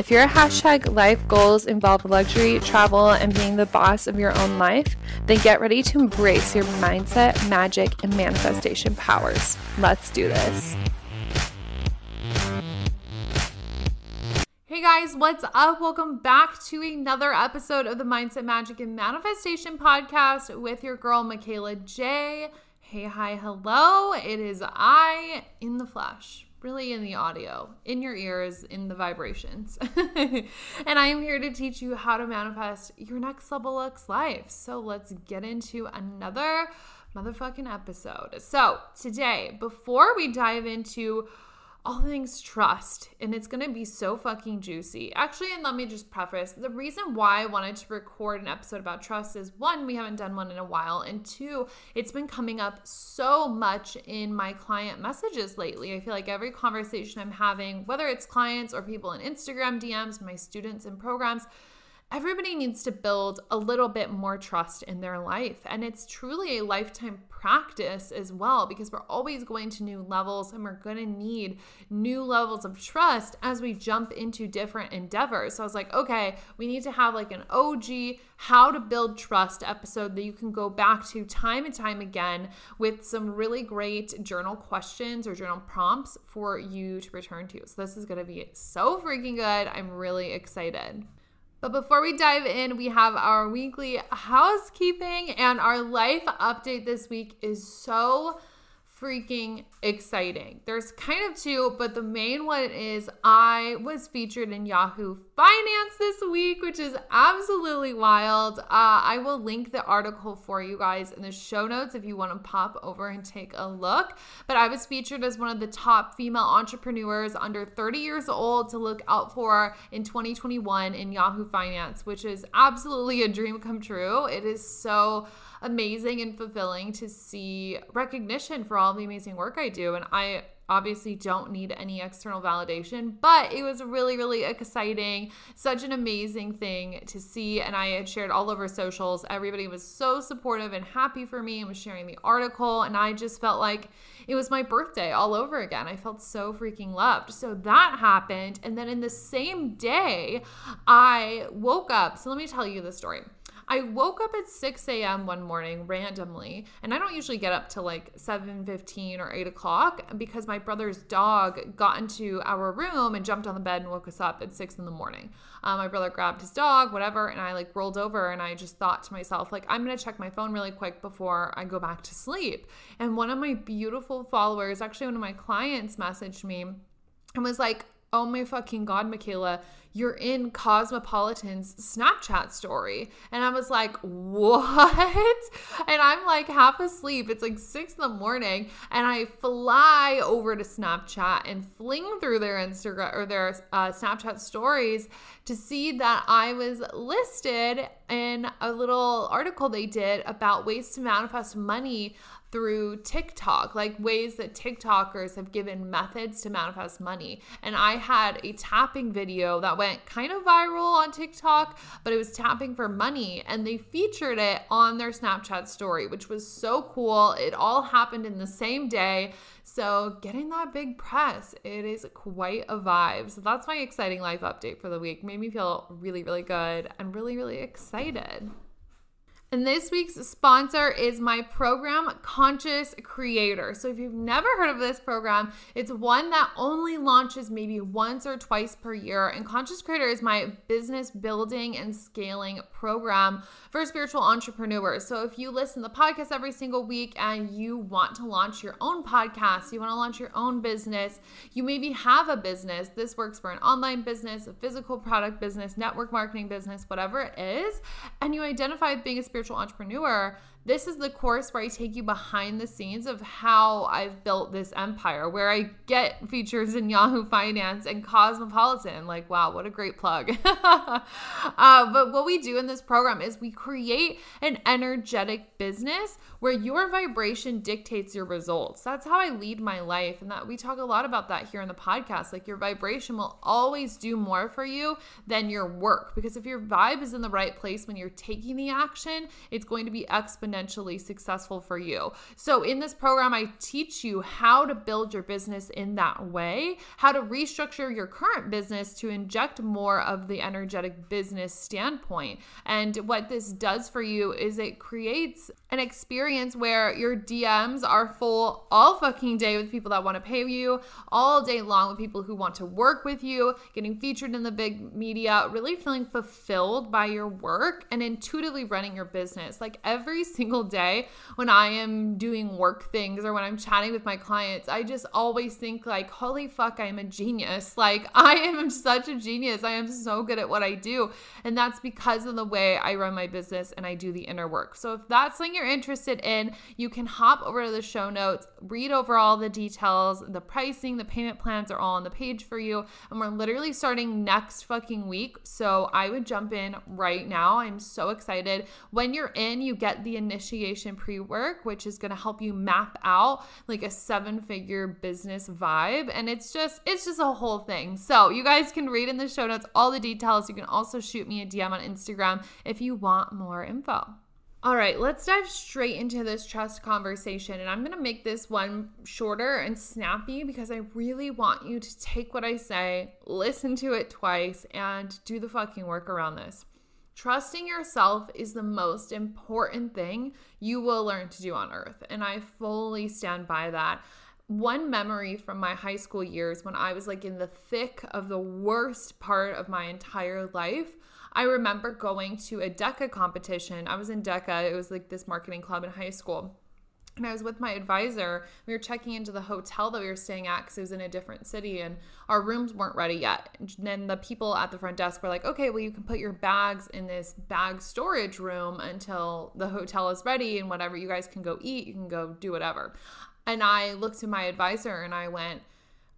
If your hashtag life goals involve luxury, travel, and being the boss of your own life, then get ready to embrace your mindset, magic, and manifestation powers. Let's do this. Hey guys, what's up? Welcome back to another episode of the Mindset, Magic, and Manifestation podcast with your girl, Michaela J. Hey, hi, hello. It is I in the flesh really in the audio, in your ears, in the vibrations. and I am here to teach you how to manifest your next level looks life. So let's get into another motherfucking episode. So today, before we dive into all things trust and it's going to be so fucking juicy. Actually, and let me just preface the reason why I wanted to record an episode about trust is one, we haven't done one in a while, and two, it's been coming up so much in my client messages lately. I feel like every conversation I'm having, whether it's clients or people in Instagram DMs, my students and programs, everybody needs to build a little bit more trust in their life. And it's truly a lifetime practice as well because we're always going to new levels and we're going to need new levels of trust as we jump into different endeavors. So I was like, okay, we need to have like an OG how to build trust episode that you can go back to time and time again with some really great journal questions or journal prompts for you to return to. So this is going to be so freaking good. I'm really excited. But before we dive in, we have our weekly housekeeping and our life update this week is so freaking exciting. There's kind of two, but the main one is I was featured in Yahoo Finance this week, which is absolutely wild. Uh, I will link the article for you guys in the show notes if you want to pop over and take a look. But I was featured as one of the top female entrepreneurs under 30 years old to look out for in 2021 in Yahoo Finance, which is absolutely a dream come true. It is so amazing and fulfilling to see recognition for all the amazing work I do. And I obviously don't need any external validation, but it was really, really exciting. Such an amazing thing to see. And I had shared all over socials. Everybody was so supportive and happy for me and was sharing the article. And I just felt like it was my birthday all over again. I felt so freaking loved. So that happened. And then in the same day, I woke up. So let me tell you the story. I woke up at 6 a.m. one morning randomly, and I don't usually get up till like 7:15 or 8 o'clock because my brother's dog got into our room and jumped on the bed and woke us up at 6 in the morning. Um, my brother grabbed his dog, whatever, and I like rolled over and I just thought to myself, like, I'm gonna check my phone really quick before I go back to sleep. And one of my beautiful followers, actually one of my clients, messaged me and was like, oh my fucking god, Michaela, you're in Cosmopolitan's Snapchat story. And I was like, what? And I'm like half asleep. It's like six in the morning. And I fly over to Snapchat and fling through their Instagram or their uh, Snapchat stories to see that I was listed in a little article they did about ways to manifest money through TikTok, like ways that TikTokers have given methods to manifest money. And I had a tapping video that went kind of viral on TikTok, but it was tapping for money and they featured it on their Snapchat story, which was so cool. It all happened in the same day. So, getting that big press, it is quite a vibe. So, that's my exciting life update for the week. Made me feel really, really good and really, really excited. And this week's sponsor is my program, Conscious Creator. So, if you've never heard of this program, it's one that only launches maybe once or twice per year. And Conscious Creator is my business building and scaling program for spiritual entrepreneurs. So, if you listen to the podcast every single week and you want to launch your own podcast, you want to launch your own business, you maybe have a business. This works for an online business, a physical product business, network marketing business, whatever it is, and you identify being a spiritual spiritual entrepreneur, this is the course where I take you behind the scenes of how I've built this empire, where I get features in Yahoo Finance and Cosmopolitan. Like, wow, what a great plug. uh, but what we do in this program is we create an energetic business where your vibration dictates your results. That's how I lead my life. And that we talk a lot about that here in the podcast. Like, your vibration will always do more for you than your work. Because if your vibe is in the right place when you're taking the action, it's going to be exponential exponentially successful for you. So, in this program, I teach you how to build your business in that way, how to restructure your current business to inject more of the energetic business standpoint. And what this does for you is it creates an experience where your DMs are full all fucking day with people that want to pay you, all day long with people who want to work with you, getting featured in the big media, really feeling fulfilled by your work and intuitively running your business. Like every single day when I am doing work things or when I'm chatting with my clients, I just always think like, holy fuck, I am a genius. Like I am such a genius. I am so good at what I do. And that's because of the way I run my business and I do the inner work. So if that's something you're interested in, you can hop over to the show notes, read over all the details, the pricing, the payment plans are all on the page for you. And we're literally starting next fucking week. So I would jump in right now. I'm so excited. When you're in, you get the initiation pre work, which is going to help you map out like a seven figure business vibe. And it's just, it's just a whole thing. So you guys can read in the show notes all the details. You can also shoot me a DM on Instagram if you want more info. All right, let's dive straight into this trust conversation. And I'm going to make this one shorter and snappy because I really want you to take what I say, listen to it twice, and do the fucking work around this. Trusting yourself is the most important thing you will learn to do on earth. And I fully stand by that. One memory from my high school years when I was like in the thick of the worst part of my entire life I remember going to a DECA competition. I was in DECA, it was like this marketing club in high school. And I was with my advisor. We were checking into the hotel that we were staying at because it was in a different city and our rooms weren't ready yet. And then the people at the front desk were like, okay, well, you can put your bags in this bag storage room until the hotel is ready and whatever. You guys can go eat, you can go do whatever. And I looked at my advisor and I went,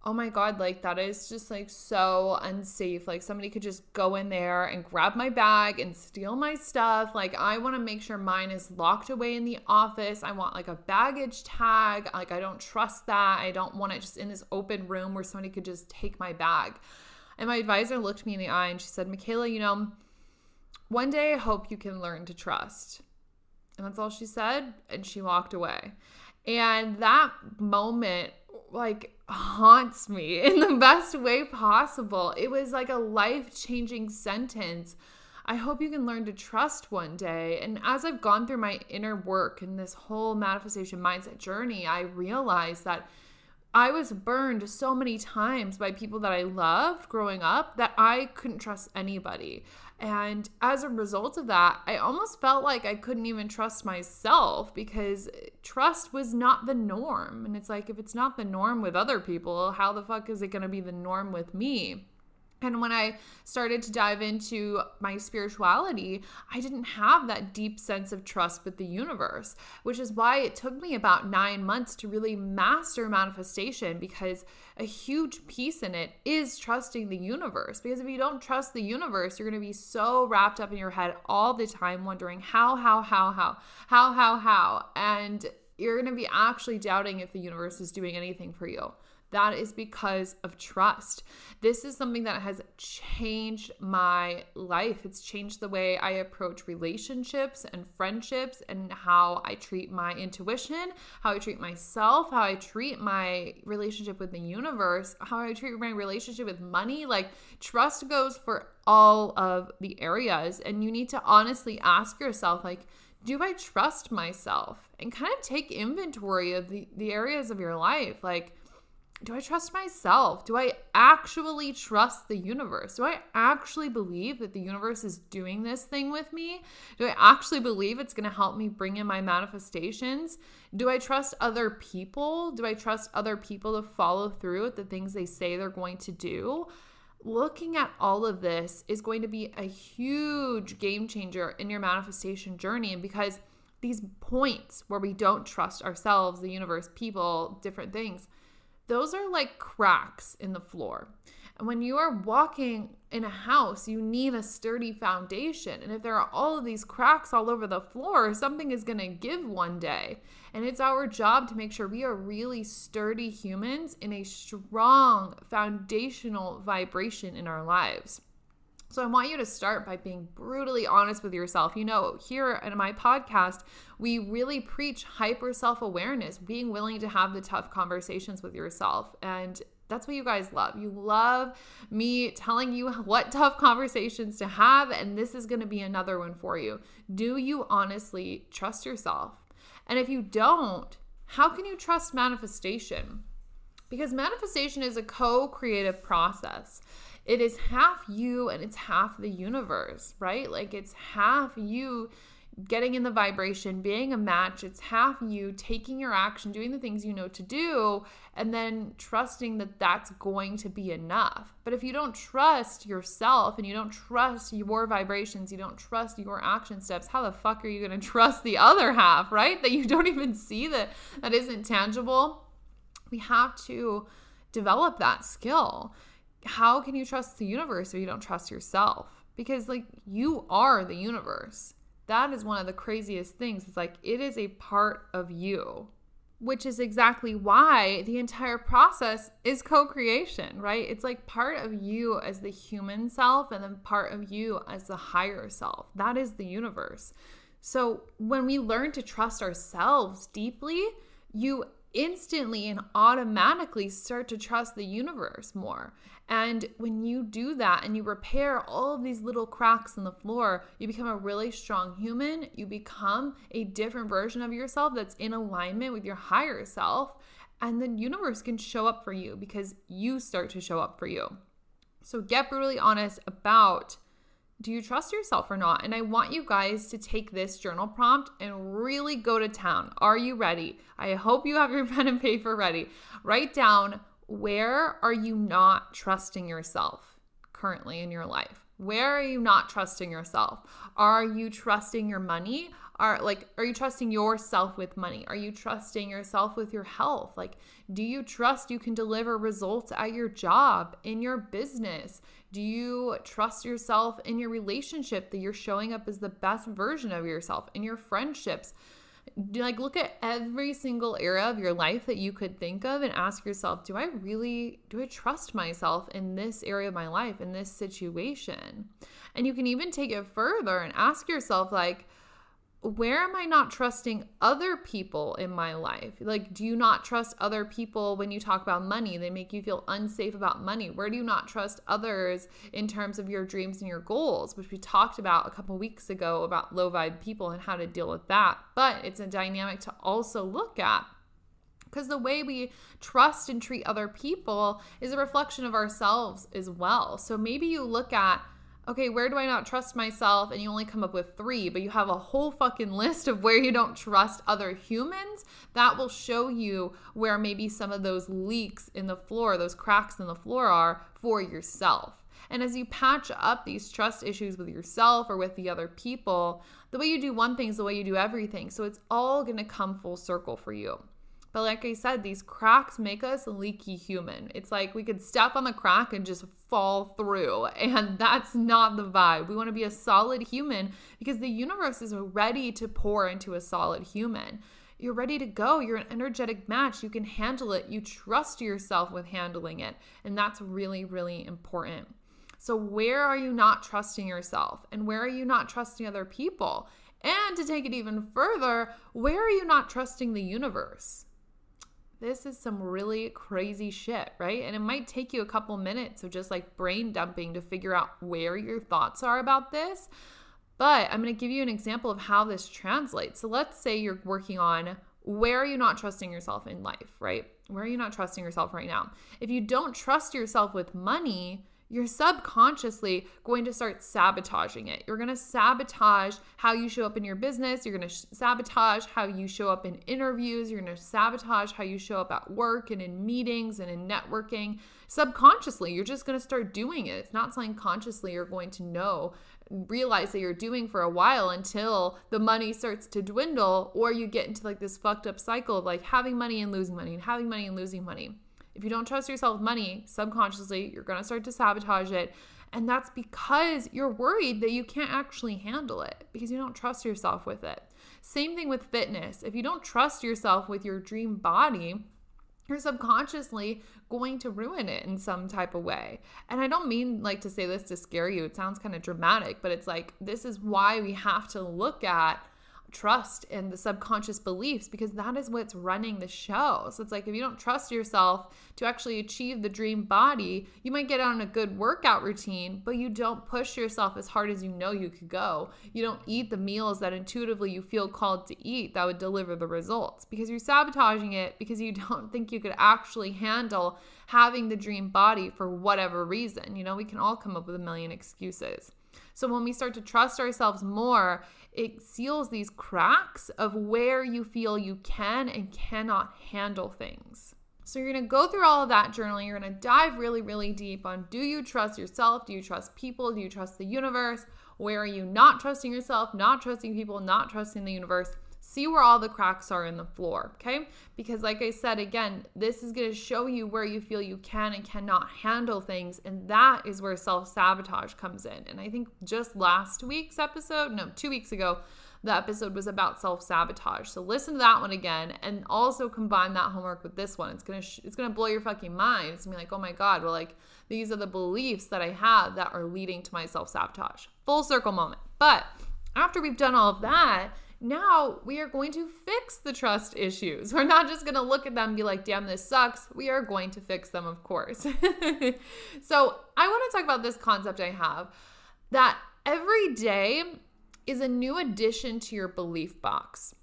oh my god like that is just like so unsafe. Like somebody could just go in there and grab my bag and steal my stuff. Like i want to make sure mine is locked away in the office. I want like a baggage tag. Like i don't trust that. I don't want it just in this open room where somebody could just take my bag. And my advisor looked me in the eye and she said michaela you know one day i hope you can learn to trust. And that's all she said and she walked away. And that moment like haunts me in the best way possible. It was like a life changing sentence. I hope you can learn to trust one day. And as I've gone through my inner work and this whole manifestation mindset journey, I realized that I was burned so many times by people that I loved growing up that I couldn't trust anybody. And as a result of that, I almost felt like I couldn't even trust myself because trust was not the norm. And it's like, if it's not the norm with other people, how the fuck is it going to be the norm with me? And when I started to dive into my spirituality, I didn't have that deep sense of trust with the universe, which is why it took me about nine months to really master manifestation because a huge piece in it is trusting the universe. Because if you don't trust the universe, you're going to be so wrapped up in your head all the time, wondering how, how, how, how, how, how, how. And you're going to be actually doubting if the universe is doing anything for you. That is because of trust. This is something that has changed my life. It's changed the way I approach relationships and friendships and how I treat my intuition, how I treat myself, how I treat my relationship with the universe, how I treat my relationship with money. Like, trust goes for all of the areas. And you need to honestly ask yourself, like, do I trust myself? And kind of take inventory of the, the areas of your life. Like, do I trust myself? Do I actually trust the universe? Do I actually believe that the universe is doing this thing with me? Do I actually believe it's going to help me bring in my manifestations? Do I trust other people? Do I trust other people to follow through with the things they say they're going to do? Looking at all of this is going to be a huge game changer in your manifestation journey because these points where we don't trust ourselves, the universe, people, different things, those are like cracks in the floor. And when you are walking in a house, you need a sturdy foundation. And if there are all of these cracks all over the floor, something is going to give one day. And it's our job to make sure we are really sturdy humans in a strong foundational vibration in our lives. So I want you to start by being brutally honest with yourself. You know, here in my podcast, we really preach hyper self awareness, being willing to have the tough conversations with yourself. And that's what you guys love. You love me telling you what tough conversations to have, and this is going to be another one for you. Do you honestly trust yourself? And if you don't, how can you trust manifestation? Because manifestation is a co creative process it is half you and it's half the universe, right? Like it's half you getting in the vibration, being a match. It's half you taking your action, doing the things you know to do, and then trusting that that's going to be enough. But if you don't trust yourself and you don't trust your vibrations, you don't trust your action steps, how the fuck are you going to trust the other half, right? That you don't even see that that isn't tangible. We have to develop that skill how can you trust the universe if you don't trust yourself? Because, like, you are the universe. That is one of the craziest things. It's like it is a part of you, which is exactly why the entire process is co creation, right? It's like part of you as the human self and then part of you as the higher self. That is the universe. So, when we learn to trust ourselves deeply, you instantly and automatically start to trust the universe more. And when you do that and you repair all of these little cracks in the floor, you become a really strong human. You become a different version of yourself that's in alignment with your higher self. And the universe can show up for you because you start to show up for you. So get brutally honest about do you trust yourself or not? And I want you guys to take this journal prompt and really go to town. Are you ready? I hope you have your pen and paper ready. Write down where are you not trusting yourself currently in your life? Where are you not trusting yourself? Are you trusting your money? Are like are you trusting yourself with money? Are you trusting yourself with your health? Like do you trust you can deliver results at your job, in your business? Do you trust yourself in your relationship that you're showing up as the best version of yourself in your friendships? like look at every single area of your life that you could think of and ask yourself do i really do i trust myself in this area of my life in this situation and you can even take it further and ask yourself like where am I not trusting other people in my life? Like, do you not trust other people when you talk about money? They make you feel unsafe about money. Where do you not trust others in terms of your dreams and your goals, which we talked about a couple weeks ago about low vibe people and how to deal with that? But it's a dynamic to also look at because the way we trust and treat other people is a reflection of ourselves as well. So maybe you look at okay, where do I not trust myself? And you only come up with three, but you have a whole fucking list of where you don't trust other humans. That will show you where maybe some of those leaks in the floor, those cracks in the floor are for yourself. And as you patch up these trust issues with yourself or with the other people, the way you do one thing is the way you do everything. So it's all gonna come full circle for you. But like I said, these cracks make us leaky human. It's like we could step on the crack and just fall through. And that's not the vibe. We want to be a solid human because the universe is ready to pour into a solid human. You're ready to go. You're an energetic match. You can handle it. You trust yourself with handling it. And that's really, really important. So, where are you not trusting yourself? And where are you not trusting other people? And to take it even further, where are you not trusting the universe? This is some really crazy shit, right? And it might take you a couple minutes of just like brain dumping to figure out where your thoughts are about this. But I'm going to give you an example of how this translates. So let's say you're working on where are you not trusting yourself in life, right? Where are you not trusting yourself right now? If you don't trust yourself with money, you're subconsciously going to start sabotaging it. You're going to sabotage how you show up in your business. You're going to sh- sabotage how you show up in interviews. You're going to sabotage how you show up at work and in meetings and in networking. Subconsciously, you're just going to start doing it. It's not something consciously you're going to know, realize that you're doing for a while until the money starts to dwindle or you get into like this fucked up cycle of like having money and losing money and having money and losing money. If you don't trust yourself with money, subconsciously, you're going to start to sabotage it. And that's because you're worried that you can't actually handle it because you don't trust yourself with it. Same thing with fitness. If you don't trust yourself with your dream body, you're subconsciously going to ruin it in some type of way. And I don't mean like to say this to scare you. It sounds kind of dramatic, but it's like this is why we have to look at trust and the subconscious beliefs because that is what's running the show. So it's like if you don't trust yourself to actually achieve the dream body, you might get on a good workout routine, but you don't push yourself as hard as you know you could go. You don't eat the meals that intuitively you feel called to eat that would deliver the results because you're sabotaging it because you don't think you could actually handle having the dream body for whatever reason. You know, we can all come up with a million excuses. So when we start to trust ourselves more, it seals these cracks of where you feel you can and cannot handle things. So you're going to go through all of that journaling. You're going to dive really, really deep on do you trust yourself? Do you trust people? Do you trust the universe? Where are you not trusting yourself, not trusting people, not trusting the universe? See where all the cracks are in the floor, okay? Because, like I said, again, this is gonna show you where you feel you can and cannot handle things. And that is where self sabotage comes in. And I think just last week's episode, no, two weeks ago, the episode was about self-sabotage. So listen to that one again and also combine that homework with this one. It's going to sh- it's going to blow your fucking mind. It's going to be like, "Oh my god, well like these are the beliefs that I have that are leading to my self-sabotage." Full circle moment. But after we've done all of that, now we are going to fix the trust issues. We're not just going to look at them and be like, damn, this sucks. We are going to fix them, of course. so, I want to talk about this concept I have that every day is a new addition to your belief box.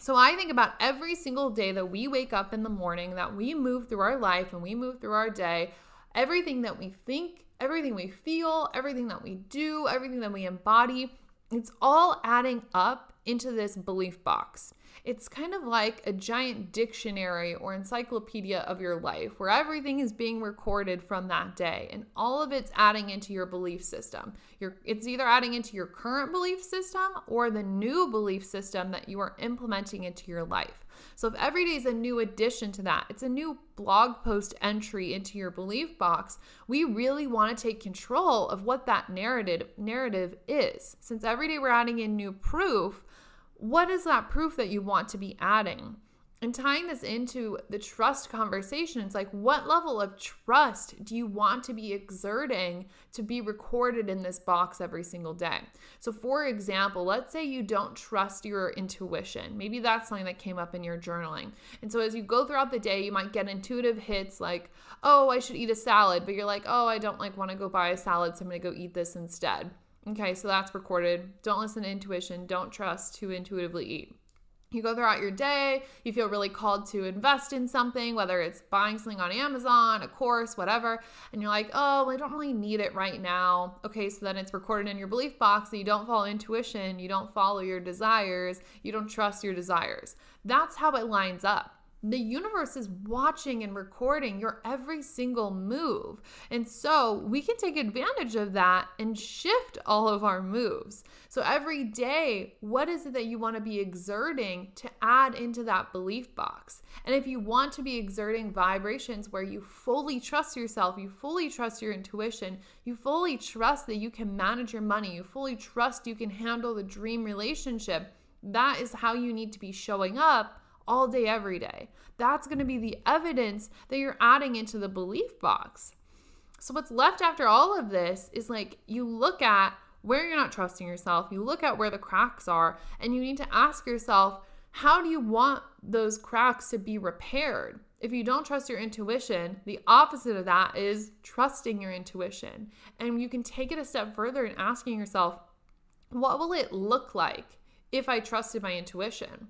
So, I think about every single day that we wake up in the morning, that we move through our life and we move through our day, everything that we think, everything we feel, everything that we do, everything that we embody, it's all adding up into this belief box. It's kind of like a giant dictionary or encyclopedia of your life where everything is being recorded from that day and all of it's adding into your belief system. It's either adding into your current belief system or the new belief system that you are implementing into your life. So if every day is a new addition to that, it's a new blog post entry into your belief box, we really want to take control of what that narrative narrative is. Since every day we're adding in new proof, what is that proof that you want to be adding? And tying this into the trust conversation, it's like, what level of trust do you want to be exerting to be recorded in this box every single day? So, for example, let's say you don't trust your intuition. Maybe that's something that came up in your journaling. And so, as you go throughout the day, you might get intuitive hits like, oh, I should eat a salad, but you're like, oh, I don't like want to go buy a salad, so I'm going to go eat this instead. Okay, so that's recorded. Don't listen to intuition. Don't trust to intuitively eat. You go throughout your day, you feel really called to invest in something, whether it's buying something on Amazon, a course, whatever, and you're like, oh, I don't really need it right now. Okay, so then it's recorded in your belief box that you don't follow intuition, you don't follow your desires, you don't trust your desires. That's how it lines up. The universe is watching and recording your every single move. And so we can take advantage of that and shift all of our moves. So every day, what is it that you want to be exerting to add into that belief box? And if you want to be exerting vibrations where you fully trust yourself, you fully trust your intuition, you fully trust that you can manage your money, you fully trust you can handle the dream relationship, that is how you need to be showing up all day, every day. That's going to be the evidence that you're adding into the belief box. So, what's left after all of this is like you look at where you're not trusting yourself, you look at where the cracks are, and you need to ask yourself, how do you want those cracks to be repaired? If you don't trust your intuition, the opposite of that is trusting your intuition. And you can take it a step further and asking yourself, what will it look like if I trusted my intuition?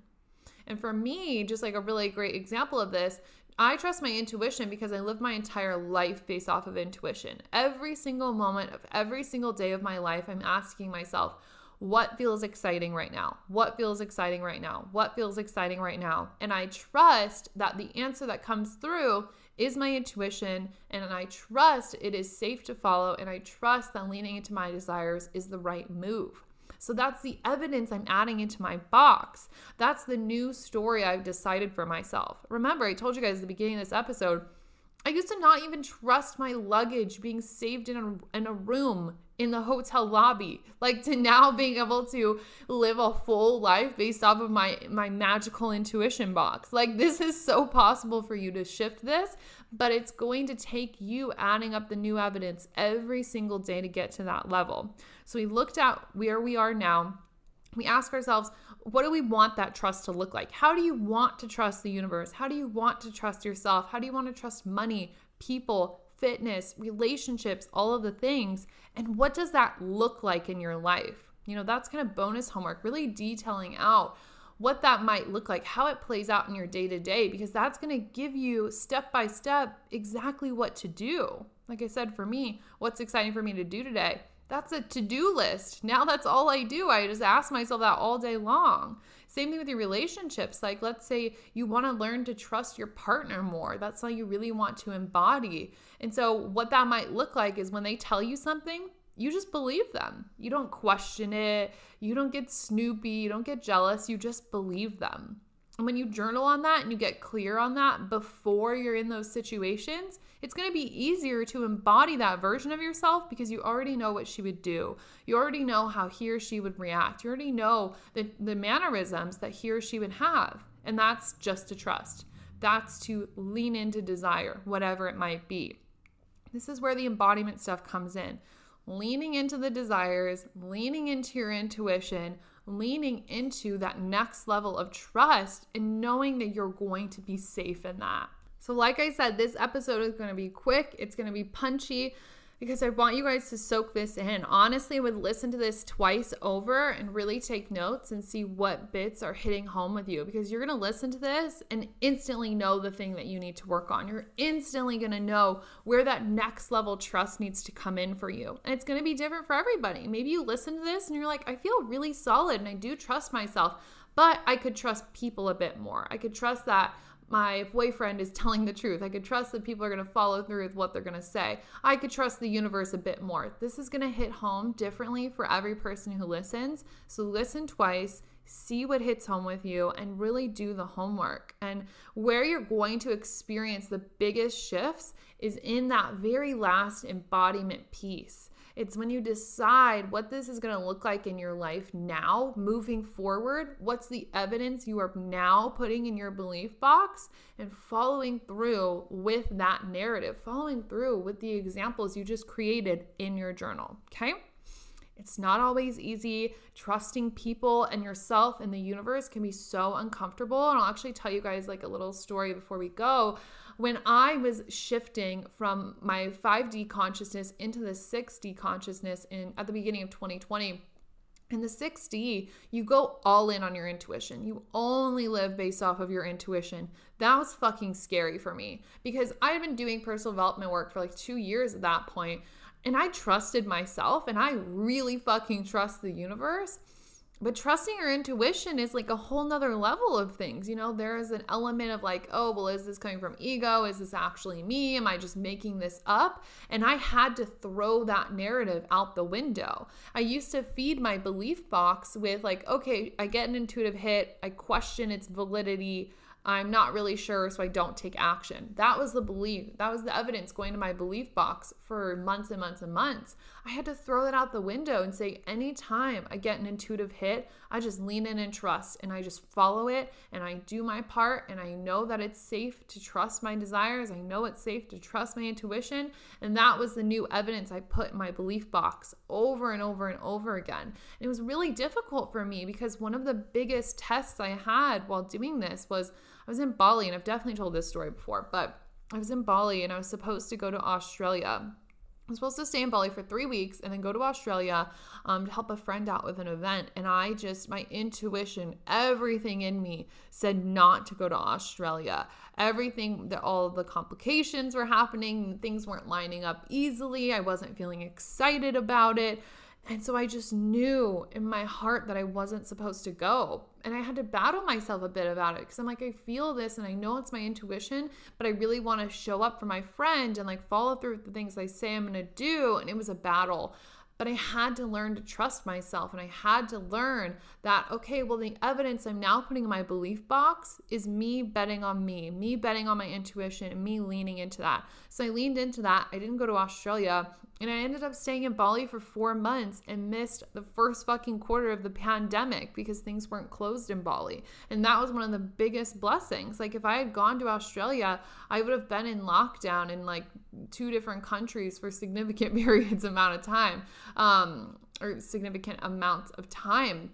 And for me, just like a really great example of this, I trust my intuition because I live my entire life based off of intuition. Every single moment of every single day of my life, I'm asking myself, what feels exciting right now? What feels exciting right now? What feels exciting right now? And I trust that the answer that comes through is my intuition, and I trust it is safe to follow, and I trust that leaning into my desires is the right move. So that's the evidence I'm adding into my box. That's the new story I've decided for myself. Remember, I told you guys at the beginning of this episode, I used to not even trust my luggage being saved in a, in a room in the hotel lobby. Like to now being able to live a full life based off of my my magical intuition box. Like this is so possible for you to shift this but it's going to take you adding up the new evidence every single day to get to that level. So we looked at where we are now. We ask ourselves what do we want that trust to look like? How do you want to trust the universe? How do you want to trust yourself? How do you want to trust money people fitness, relationships, all of the things. And what does that look like in your life? You know, that's kind of bonus homework, really detailing out what that might look like, how it plays out in your day to day, because that's going to give you step by step exactly what to do. Like I said, for me, what's exciting for me to do today? That's a to do list. Now that's all I do. I just ask myself that all day long. Same thing with your relationships. Like, let's say you want to learn to trust your partner more. That's something you really want to embody. And so, what that might look like is when they tell you something, you just believe them. You don't question it. You don't get snoopy. You don't get jealous. You just believe them. And when you journal on that and you get clear on that before you're in those situations, it's going to be easier to embody that version of yourself because you already know what she would do. You already know how he or she would react. You already know the, the mannerisms that he or she would have. And that's just to trust. That's to lean into desire, whatever it might be. This is where the embodiment stuff comes in. Leaning into the desires, leaning into your intuition, leaning into that next level of trust and knowing that you're going to be safe in that. So, like I said, this episode is going to be quick, it's going to be punchy because I want you guys to soak this in. Honestly, I would listen to this twice over and really take notes and see what bits are hitting home with you because you're going to listen to this and instantly know the thing that you need to work on. You're instantly going to know where that next level trust needs to come in for you. And it's going to be different for everybody. Maybe you listen to this and you're like, I feel really solid and I do trust myself, but I could trust people a bit more. I could trust that my boyfriend is telling the truth. I could trust that people are going to follow through with what they're going to say. I could trust the universe a bit more. This is going to hit home differently for every person who listens. So listen twice, see what hits home with you, and really do the homework. And where you're going to experience the biggest shifts is in that very last embodiment piece. It's when you decide what this is going to look like in your life now, moving forward. What's the evidence you are now putting in your belief box and following through with that narrative, following through with the examples you just created in your journal. Okay. It's not always easy. Trusting people and yourself and the universe can be so uncomfortable. And I'll actually tell you guys like a little story before we go when I was shifting from my 5D consciousness into the 6D consciousness in at the beginning of 2020, in the 6D, you go all in on your intuition. You only live based off of your intuition. That was fucking scary for me because I had been doing personal development work for like two years at that point, and I trusted myself and I really fucking trust the universe. But trusting your intuition is like a whole nother level of things. You know, there is an element of like, oh, well, is this coming from ego? Is this actually me? Am I just making this up? And I had to throw that narrative out the window. I used to feed my belief box with like, okay, I get an intuitive hit, I question its validity. I'm not really sure, so I don't take action. That was the belief. That was the evidence going to my belief box for months and months and months. I had to throw that out the window and say, anytime I get an intuitive hit, I just lean in and trust and I just follow it and I do my part and I know that it's safe to trust my desires. I know it's safe to trust my intuition. And that was the new evidence I put in my belief box over and over and over again. And it was really difficult for me because one of the biggest tests I had while doing this was I was in Bali, and I've definitely told this story before, but I was in Bali and I was supposed to go to Australia I'm supposed to stay in Bali for three weeks and then go to Australia um, to help a friend out with an event. And I just, my intuition, everything in me said not to go to Australia. Everything, that all the complications were happening, things weren't lining up easily. I wasn't feeling excited about it. And so I just knew in my heart that I wasn't supposed to go. And I had to battle myself a bit about it because I'm like, I feel this and I know it's my intuition, but I really want to show up for my friend and like follow through with the things I say I'm going to do. And it was a battle. But I had to learn to trust myself and I had to learn that, okay, well, the evidence I'm now putting in my belief box is me betting on me, me betting on my intuition, and me leaning into that. So I leaned into that. I didn't go to Australia. And I ended up staying in Bali for four months and missed the first fucking quarter of the pandemic because things weren't closed in Bali. And that was one of the biggest blessings. Like, if I had gone to Australia, I would have been in lockdown and like two different countries for significant periods amount of time um, or significant amounts of time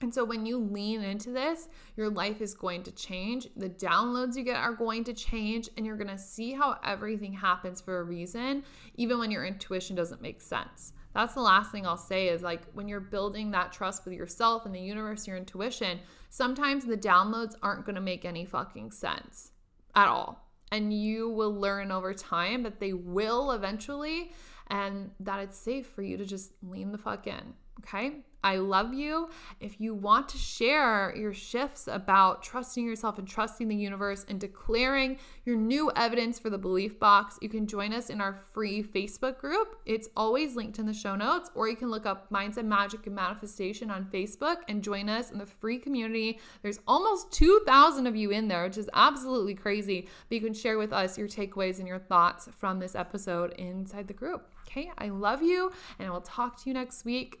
and so when you lean into this, your life is going to change. The downloads you get are going to change, and you're going to see how everything happens for a reason, even when your intuition doesn't make sense. That's the last thing I'll say is like when you're building that trust with yourself and the universe, your intuition, sometimes the downloads aren't going to make any fucking sense at all. And you will learn over time that they will eventually, and that it's safe for you to just lean the fuck in. Okay. I love you. If you want to share your shifts about trusting yourself and trusting the universe and declaring your new evidence for the belief box, you can join us in our free Facebook group. It's always linked in the show notes, or you can look up Mindset Magic and Manifestation on Facebook and join us in the free community. There's almost 2,000 of you in there, which is absolutely crazy. But you can share with us your takeaways and your thoughts from this episode inside the group. Okay, I love you, and I will talk to you next week